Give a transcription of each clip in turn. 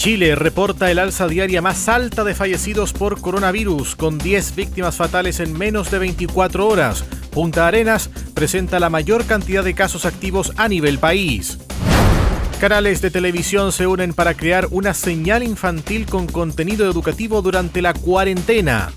Chile reporta el alza diaria más alta de fallecidos por coronavirus, con 10 víctimas fatales en menos de 24 horas. Punta Arenas presenta la mayor cantidad de casos activos a nivel país. Canales de televisión se unen para crear una señal infantil con contenido educativo durante la cuarentena.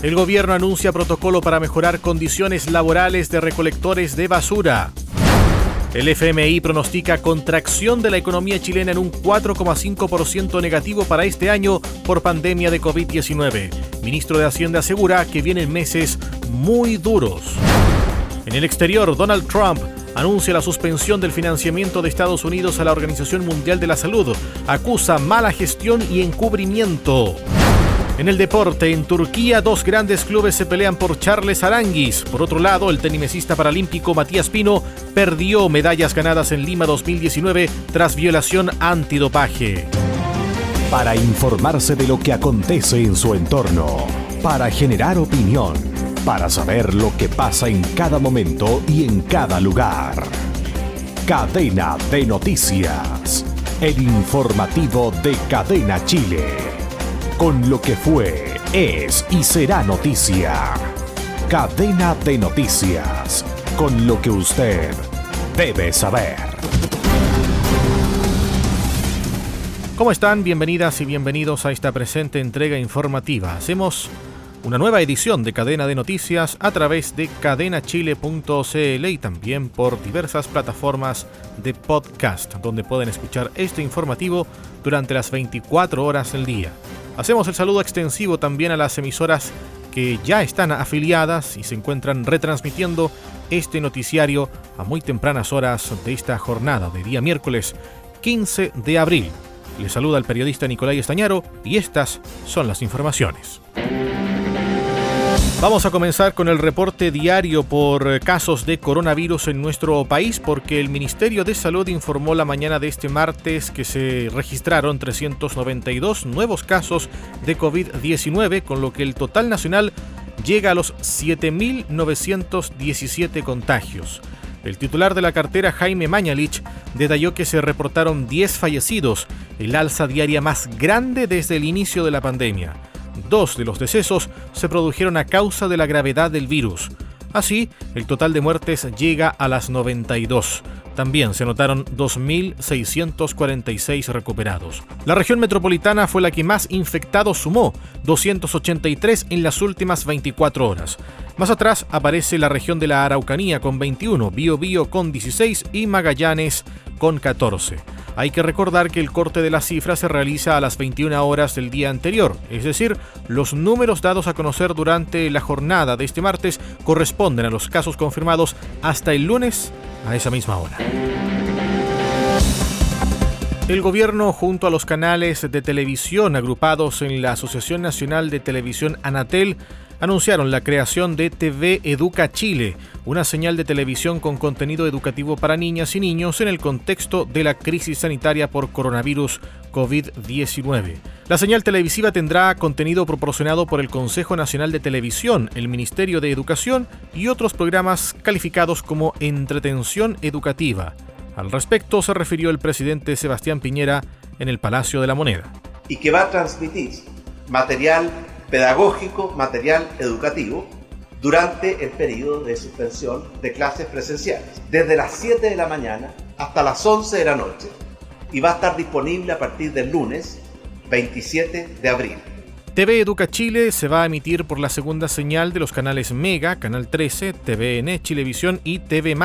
El gobierno anuncia protocolo para mejorar condiciones laborales de recolectores de basura. El FMI pronostica contracción de la economía chilena en un 4,5% negativo para este año por pandemia de COVID-19. Ministro de Hacienda asegura que vienen meses muy duros. En el exterior, Donald Trump anuncia la suspensión del financiamiento de Estados Unidos a la Organización Mundial de la Salud. Acusa mala gestión y encubrimiento. En el deporte, en Turquía, dos grandes clubes se pelean por Charles Aranguis. Por otro lado, el tenimesista paralímpico Matías Pino perdió medallas ganadas en Lima 2019 tras violación antidopaje. Para informarse de lo que acontece en su entorno, para generar opinión, para saber lo que pasa en cada momento y en cada lugar. Cadena de noticias. El informativo de Cadena Chile con lo que fue, es y será noticia. Cadena de noticias, con lo que usted debe saber. ¿Cómo están? Bienvenidas y bienvenidos a esta presente entrega informativa. Hacemos una nueva edición de Cadena de Noticias a través de cadenachile.cl y también por diversas plataformas de podcast, donde pueden escuchar este informativo durante las 24 horas del día. Hacemos el saludo extensivo también a las emisoras que ya están afiliadas y se encuentran retransmitiendo este noticiario a muy tempranas horas de esta jornada de día miércoles 15 de abril. Les saluda el periodista Nicolai Estañaro y estas son las informaciones. Vamos a comenzar con el reporte diario por casos de coronavirus en nuestro país porque el Ministerio de Salud informó la mañana de este martes que se registraron 392 nuevos casos de COVID-19, con lo que el total nacional llega a los 7.917 contagios. El titular de la cartera, Jaime Mañalich, detalló que se reportaron 10 fallecidos, el alza diaria más grande desde el inicio de la pandemia. Dos de los decesos se produjeron a causa de la gravedad del virus. Así, el total de muertes llega a las 92. También se notaron 2.646 recuperados. La región metropolitana fue la que más infectados sumó, 283 en las últimas 24 horas. Más atrás aparece la región de la Araucanía con 21, Biobío con 16 y Magallanes con 14. Hay que recordar que el corte de las cifras se realiza a las 21 horas del día anterior, es decir, los números dados a conocer durante la jornada de este martes corresponden a los casos confirmados hasta el lunes a esa misma hora. El gobierno junto a los canales de televisión agrupados en la Asociación Nacional de Televisión Anatel anunciaron la creación de TV Educa Chile, una señal de televisión con contenido educativo para niñas y niños en el contexto de la crisis sanitaria por coronavirus COVID-19. La señal televisiva tendrá contenido proporcionado por el Consejo Nacional de Televisión, el Ministerio de Educación y otros programas calificados como entretención educativa. Al respecto se refirió el presidente Sebastián Piñera en el Palacio de la Moneda. Y que va a transmitir material pedagógico, material educativo durante el periodo de suspensión de clases presenciales, desde las 7 de la mañana hasta las 11 de la noche, y va a estar disponible a partir del lunes 27 de abril. TV Educa Chile se va a emitir por la segunda señal de los canales Mega, Canal 13, TVN, Chilevisión y TV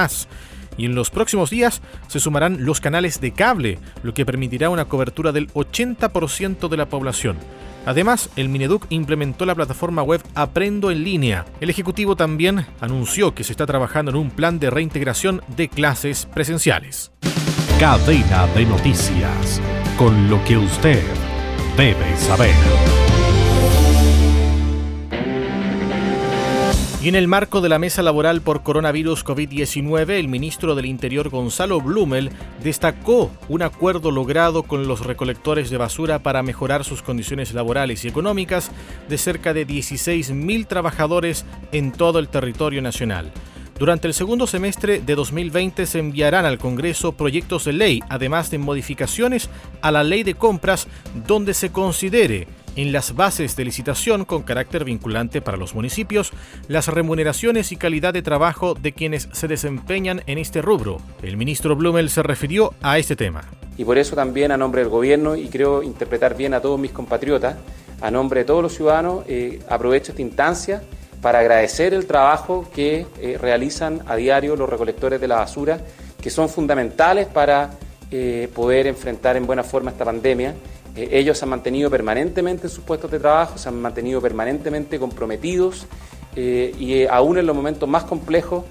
y en los próximos días se sumarán los canales de cable, lo que permitirá una cobertura del 80% de la población. Además, el Mineduc implementó la plataforma web Aprendo en línea. El Ejecutivo también anunció que se está trabajando en un plan de reintegración de clases presenciales. Cadena de noticias, con lo que usted debe saber. Y en el marco de la mesa laboral por coronavirus COVID-19, el ministro del Interior Gonzalo Blumel destacó un acuerdo logrado con los recolectores de basura para mejorar sus condiciones laborales y económicas de cerca de 16.000 trabajadores en todo el territorio nacional. Durante el segundo semestre de 2020 se enviarán al Congreso proyectos de ley, además de modificaciones a la ley de compras, donde se considere en las bases de licitación con carácter vinculante para los municipios las remuneraciones y calidad de trabajo de quienes se desempeñan en este rubro. El ministro Blumel se refirió a este tema. Y por eso también a nombre del gobierno, y creo interpretar bien a todos mis compatriotas, a nombre de todos los ciudadanos, eh, aprovecho esta instancia para agradecer el trabajo que eh, realizan a diario los recolectores de la basura, que son fundamentales para eh, poder enfrentar en buena forma esta pandemia eh, ellos han mantenido permanentemente en sus puestos de trabajo, se han mantenido permanentemente comprometidos eh, y eh, aún en los momentos más complejos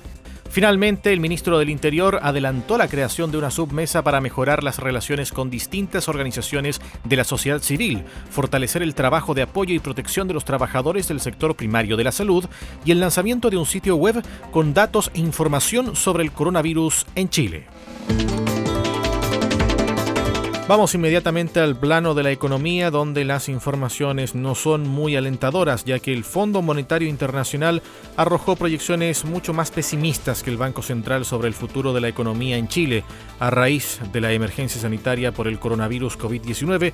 Finalmente, el ministro del Interior adelantó la creación de una submesa para mejorar las relaciones con distintas organizaciones de la sociedad civil, fortalecer el trabajo de apoyo y protección de los trabajadores del sector primario de la salud y el lanzamiento de un sitio web con datos e información sobre el coronavirus en Chile. Vamos inmediatamente al plano de la economía, donde las informaciones no son muy alentadoras, ya que el Fondo Monetario Internacional arrojó proyecciones mucho más pesimistas que el Banco Central sobre el futuro de la economía en Chile, a raíz de la emergencia sanitaria por el coronavirus COVID-19,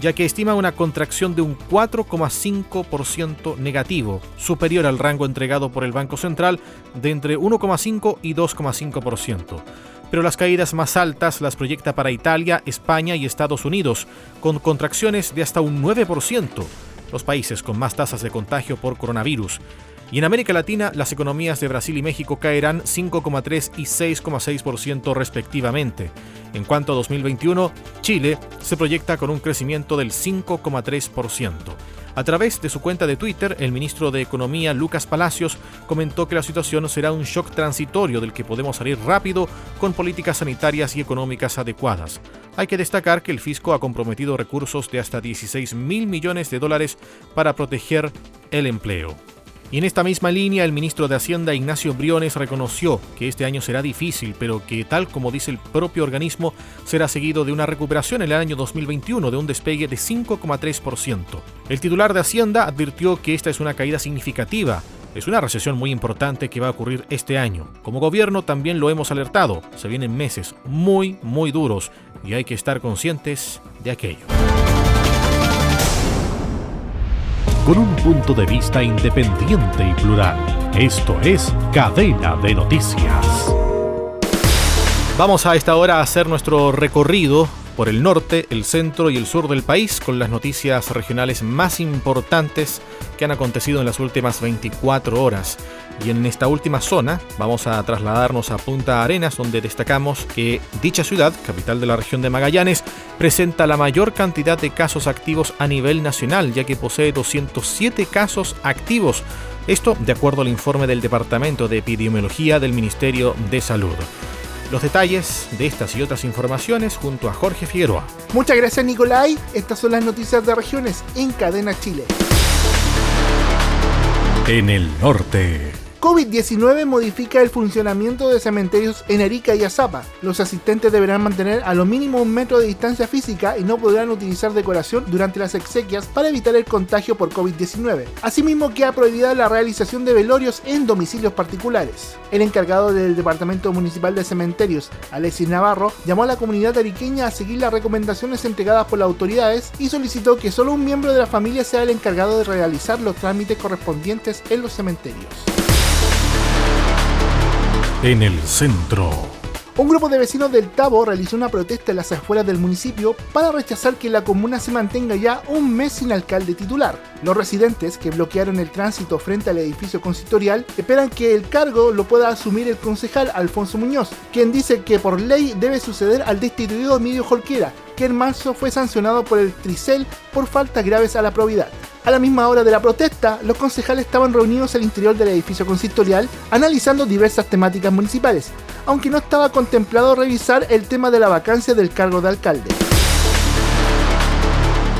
ya que estima una contracción de un 4,5% negativo, superior al rango entregado por el Banco Central de entre 1,5 y 2,5% pero las caídas más altas las proyecta para Italia, España y Estados Unidos, con contracciones de hasta un 9%, los países con más tasas de contagio por coronavirus. Y en América Latina, las economías de Brasil y México caerán 5,3 y 6,6% respectivamente. En cuanto a 2021, Chile se proyecta con un crecimiento del 5,3%. A través de su cuenta de Twitter, el ministro de Economía, Lucas Palacios, comentó que la situación será un shock transitorio del que podemos salir rápido con políticas sanitarias y económicas adecuadas. Hay que destacar que el fisco ha comprometido recursos de hasta 16 mil millones de dólares para proteger el empleo. Y en esta misma línea, el ministro de Hacienda Ignacio Briones reconoció que este año será difícil, pero que tal como dice el propio organismo, será seguido de una recuperación en el año 2021 de un despegue de 5,3%. El titular de Hacienda advirtió que esta es una caída significativa, es una recesión muy importante que va a ocurrir este año. Como gobierno también lo hemos alertado, se vienen meses muy, muy duros y hay que estar conscientes de aquello con un punto de vista independiente y plural. Esto es Cadena de Noticias. Vamos a esta hora a hacer nuestro recorrido por el norte, el centro y el sur del país con las noticias regionales más importantes que han acontecido en las últimas 24 horas. Y en esta última zona vamos a trasladarnos a Punta Arenas, donde destacamos que dicha ciudad, capital de la región de Magallanes, presenta la mayor cantidad de casos activos a nivel nacional, ya que posee 207 casos activos. Esto de acuerdo al informe del Departamento de Epidemiología del Ministerio de Salud. Los detalles de estas y otras informaciones junto a Jorge Figueroa. Muchas gracias Nicolai. Estas son las noticias de regiones en Cadena Chile. En el norte. COVID-19 modifica el funcionamiento de cementerios en Arica y Azapa. Los asistentes deberán mantener a lo mínimo un metro de distancia física y no podrán utilizar decoración durante las exequias para evitar el contagio por COVID-19. Asimismo, queda prohibida la realización de velorios en domicilios particulares. El encargado del Departamento Municipal de Cementerios, Alexis Navarro, llamó a la comunidad ariqueña a seguir las recomendaciones entregadas por las autoridades y solicitó que solo un miembro de la familia sea el encargado de realizar los trámites correspondientes en los cementerios en el centro. Un grupo de vecinos del Tabo realizó una protesta en las afueras del municipio para rechazar que la comuna se mantenga ya un mes sin alcalde titular. Los residentes que bloquearon el tránsito frente al edificio consistorial esperan que el cargo lo pueda asumir el concejal Alfonso Muñoz, quien dice que por ley debe suceder al destituido Emilio Jolquera, que en marzo fue sancionado por el Tricel por faltas graves a la probidad. A la misma hora de la protesta, los concejales estaban reunidos al interior del edificio consistorial analizando diversas temáticas municipales, aunque no estaba contemplado revisar el tema de la vacancia del cargo de alcalde.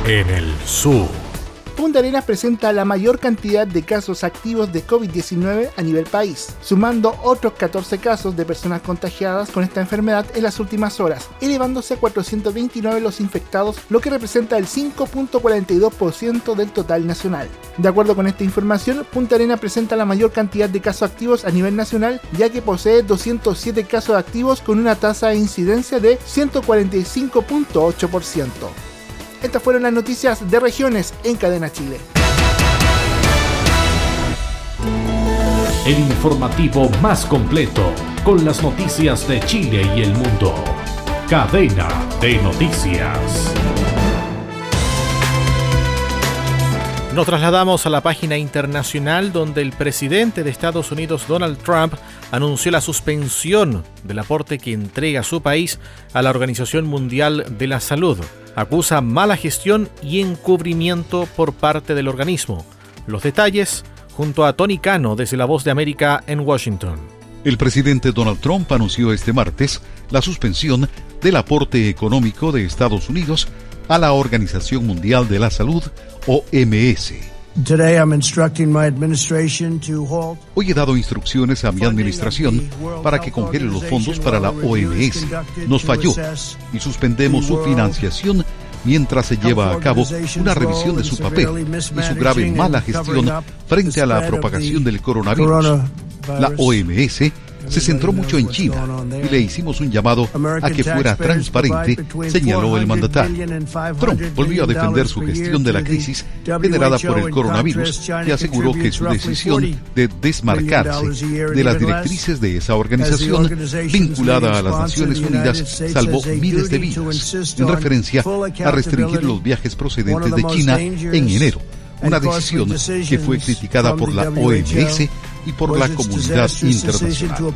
En el sur. Punta Arenas presenta la mayor cantidad de casos activos de COVID-19 a nivel país, sumando otros 14 casos de personas contagiadas con esta enfermedad en las últimas horas, elevándose a 429 los infectados, lo que representa el 5.42% del total nacional. De acuerdo con esta información, Punta Arenas presenta la mayor cantidad de casos activos a nivel nacional, ya que posee 207 casos activos con una tasa de incidencia de 145.8%. Estas fueron las noticias de regiones en Cadena Chile. El informativo más completo con las noticias de Chile y el mundo. Cadena de noticias. Nos trasladamos a la página internacional donde el presidente de Estados Unidos, Donald Trump, anunció la suspensión del aporte que entrega su país a la Organización Mundial de la Salud. Acusa mala gestión y encubrimiento por parte del organismo. Los detalles junto a Tony Cano desde La Voz de América en Washington. El presidente Donald Trump anunció este martes la suspensión del aporte económico de Estados Unidos a la Organización Mundial de la Salud, OMS. Hoy he dado instrucciones a mi administración para que congele los fondos para la OMS. Nos falló y suspendemos su financiación mientras se lleva a cabo una revisión de su papel y su grave mala gestión frente a la propagación del coronavirus. La OMS se centró mucho en China y le hicimos un llamado a que fuera transparente, señaló el mandatario. Trump volvió a defender su gestión de la crisis generada por el coronavirus y aseguró que su decisión de desmarcarse de las directrices de esa organización vinculada a las Naciones Unidas salvó miles de vidas, en referencia a restringir los viajes procedentes de China en enero una decisión que fue criticada por la OMS y por la comunidad internacional.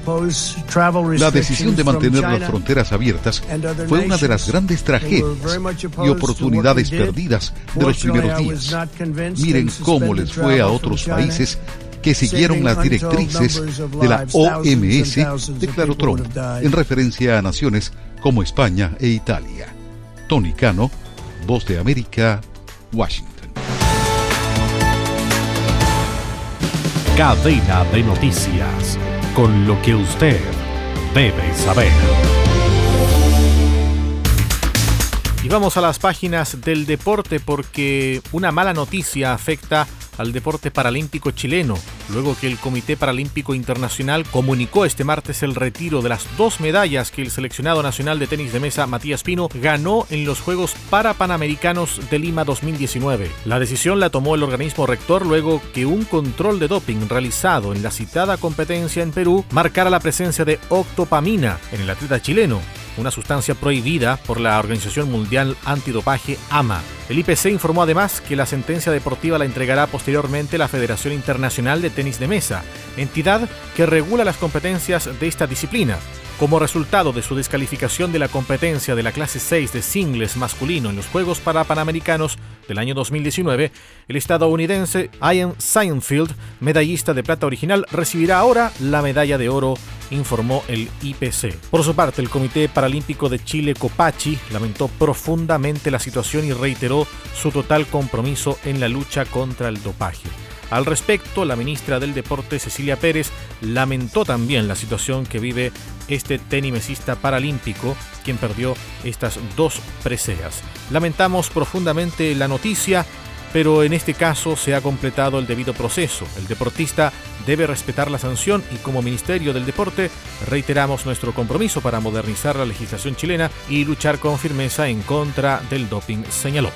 La decisión de mantener las fronteras abiertas fue una de las grandes tragedias y oportunidades perdidas de los primeros días. Miren cómo les fue a otros países que siguieron las directrices de la OMS, declaró Trump, en referencia a naciones como España e Italia. Tony Cano, Voz de América, Washington. Cadena de noticias, con lo que usted debe saber. Y vamos a las páginas del deporte porque una mala noticia afecta al deporte paralímpico chileno, luego que el Comité Paralímpico Internacional comunicó este martes el retiro de las dos medallas que el seleccionado nacional de tenis de mesa Matías Pino ganó en los Juegos Parapanamericanos de Lima 2019. La decisión la tomó el organismo rector luego que un control de doping realizado en la citada competencia en Perú marcara la presencia de octopamina en el atleta chileno, una sustancia prohibida por la Organización Mundial Antidopaje AMA. El IPC informó además que la sentencia deportiva la entregará posteriormente la Federación Internacional de Tenis de Mesa, entidad que regula las competencias de esta disciplina. Como resultado de su descalificación de la competencia de la clase 6 de singles masculino en los Juegos Parapanamericanos del año 2019, el estadounidense Ian Seinfeld, medallista de plata original, recibirá ahora la medalla de oro, informó el IPC. Por su parte, el Comité Paralímpico de Chile, Copachi, lamentó profundamente la situación y reiteró su total compromiso en la lucha contra el dopaje. Al respecto, la ministra del Deporte, Cecilia Pérez, lamentó también la situación que vive este tenimesista paralímpico, quien perdió estas dos preseas. Lamentamos profundamente la noticia, pero en este caso se ha completado el debido proceso. El deportista debe respetar la sanción y como Ministerio del Deporte reiteramos nuestro compromiso para modernizar la legislación chilena y luchar con firmeza en contra del doping, señaló.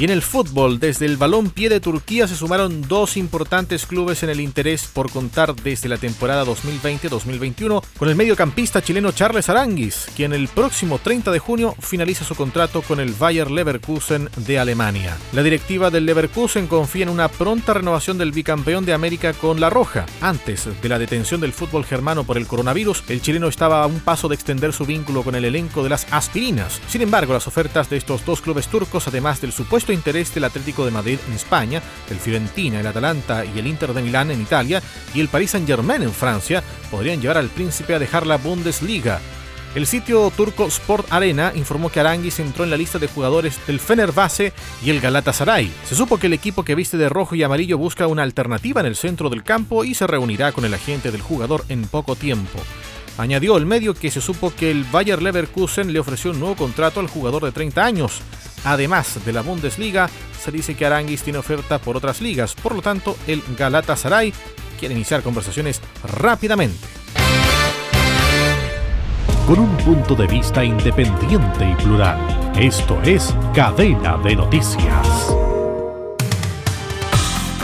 Y en el fútbol, desde el balón pie de Turquía se sumaron dos importantes clubes en el interés por contar desde la temporada 2020-2021 con el mediocampista chileno Charles Aranguis, quien el próximo 30 de junio finaliza su contrato con el Bayer Leverkusen de Alemania. La directiva del Leverkusen confía en una pronta renovación del bicampeón de América con La Roja. Antes de la detención del fútbol germano por el coronavirus, el chileno estaba a un paso de extender su vínculo con el elenco de las aspirinas. Sin embargo, las ofertas de estos dos clubes turcos, además del supuesto interés del Atlético de Madrid en España, el Fiorentina, el Atalanta y el Inter de Milán en Italia y el Paris Saint-Germain en Francia podrían llevar al príncipe a dejar la Bundesliga. El sitio turco Sport Arena informó que Aranguis entró en la lista de jugadores del Fenerbahce y el Galatasaray. Se supo que el equipo que viste de rojo y amarillo busca una alternativa en el centro del campo y se reunirá con el agente del jugador en poco tiempo. Añadió el medio que se supo que el Bayer Leverkusen le ofreció un nuevo contrato al jugador de 30 años. Además de la Bundesliga, se dice que Aranguis tiene oferta por otras ligas, por lo tanto el Galatasaray quiere iniciar conversaciones rápidamente con un punto de vista independiente y plural. Esto es Cadena de Noticias.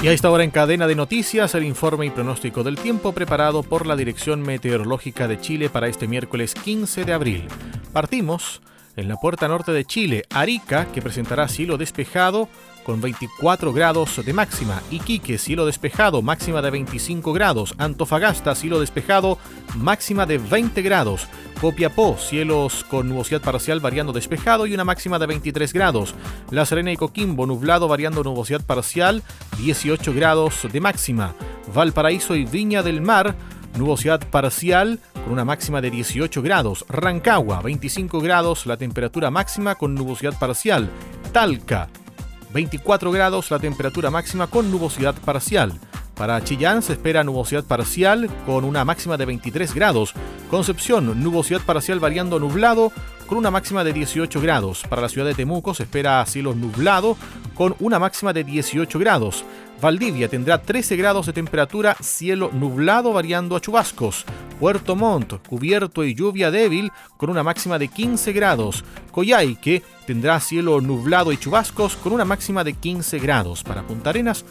Y a esta hora en Cadena de Noticias, el informe y pronóstico del tiempo preparado por la Dirección Meteorológica de Chile para este miércoles 15 de abril. Partimos en la puerta norte de Chile, Arica, que presentará cielo despejado con 24 grados de máxima. Iquique, cielo despejado, máxima de 25 grados. Antofagasta, cielo despejado, máxima de 20 grados. Copiapó, cielos con nubosidad parcial variando despejado y una máxima de 23 grados. La Serena y Coquimbo, nublado variando nubosidad parcial, 18 grados de máxima. Valparaíso y Viña del Mar, nubosidad parcial con una máxima de 18 grados. Rancagua, 25 grados, la temperatura máxima con nubosidad parcial. Talca, 24 grados la temperatura máxima con nubosidad parcial. Para Chillán se espera nubosidad parcial con una máxima de 23 grados. Concepción, nubosidad parcial variando nublado con una máxima de 18 grados. Para la ciudad de Temuco se espera cielo nublado con una máxima de 18 grados. Valdivia tendrá 13 grados de temperatura, cielo nublado variando a chubascos. Puerto Montt, cubierto y lluvia débil con una máxima de 15 grados. Coyhaique tendrá cielo nublado y chubascos con una máxima de 15 grados. Para Punta Arenas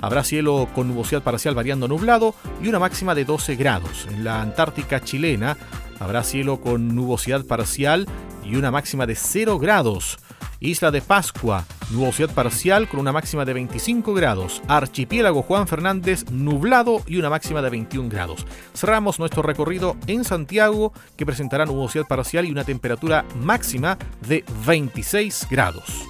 habrá cielo con nubosidad parcial variando nublado y una máxima de 12 grados. En la Antártica chilena habrá cielo con nubosidad parcial y una máxima de 0 grados. Isla de Pascua, nubosidad parcial con una máxima de 25 grados. Archipiélago Juan Fernández, nublado y una máxima de 21 grados. Cerramos nuestro recorrido en Santiago, que presentará nubosidad parcial y una temperatura máxima de 26 grados.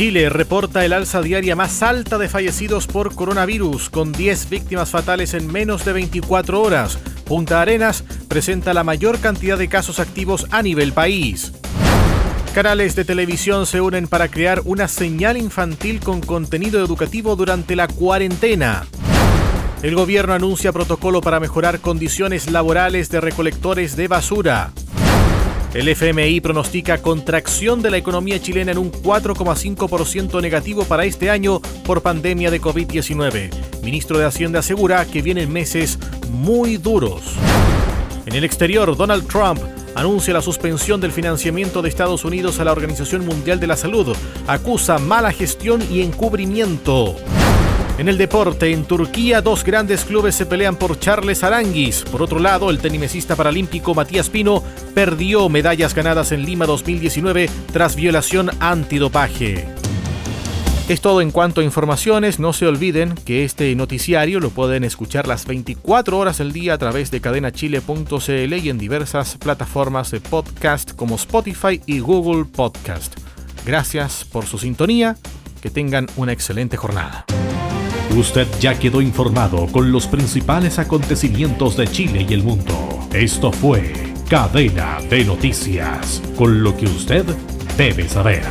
Chile reporta el alza diaria más alta de fallecidos por coronavirus, con 10 víctimas fatales en menos de 24 horas. Punta Arenas presenta la mayor cantidad de casos activos a nivel país. Canales de televisión se unen para crear una señal infantil con contenido educativo durante la cuarentena. El gobierno anuncia protocolo para mejorar condiciones laborales de recolectores de basura. El FMI pronostica contracción de la economía chilena en un 4,5% negativo para este año por pandemia de COVID-19. Ministro de Hacienda asegura que vienen meses muy duros. En el exterior, Donald Trump anuncia la suspensión del financiamiento de Estados Unidos a la Organización Mundial de la Salud. Acusa mala gestión y encubrimiento. En el deporte, en Turquía, dos grandes clubes se pelean por Charles Aranguis. Por otro lado, el tenimesista paralímpico Matías Pino perdió medallas ganadas en Lima 2019 tras violación antidopaje. Es todo en cuanto a informaciones. No se olviden que este noticiario lo pueden escuchar las 24 horas del día a través de cadenachile.cl y en diversas plataformas de podcast como Spotify y Google Podcast. Gracias por su sintonía. Que tengan una excelente jornada. Usted ya quedó informado con los principales acontecimientos de Chile y el mundo. Esto fue Cadena de Noticias, con lo que usted debe saber.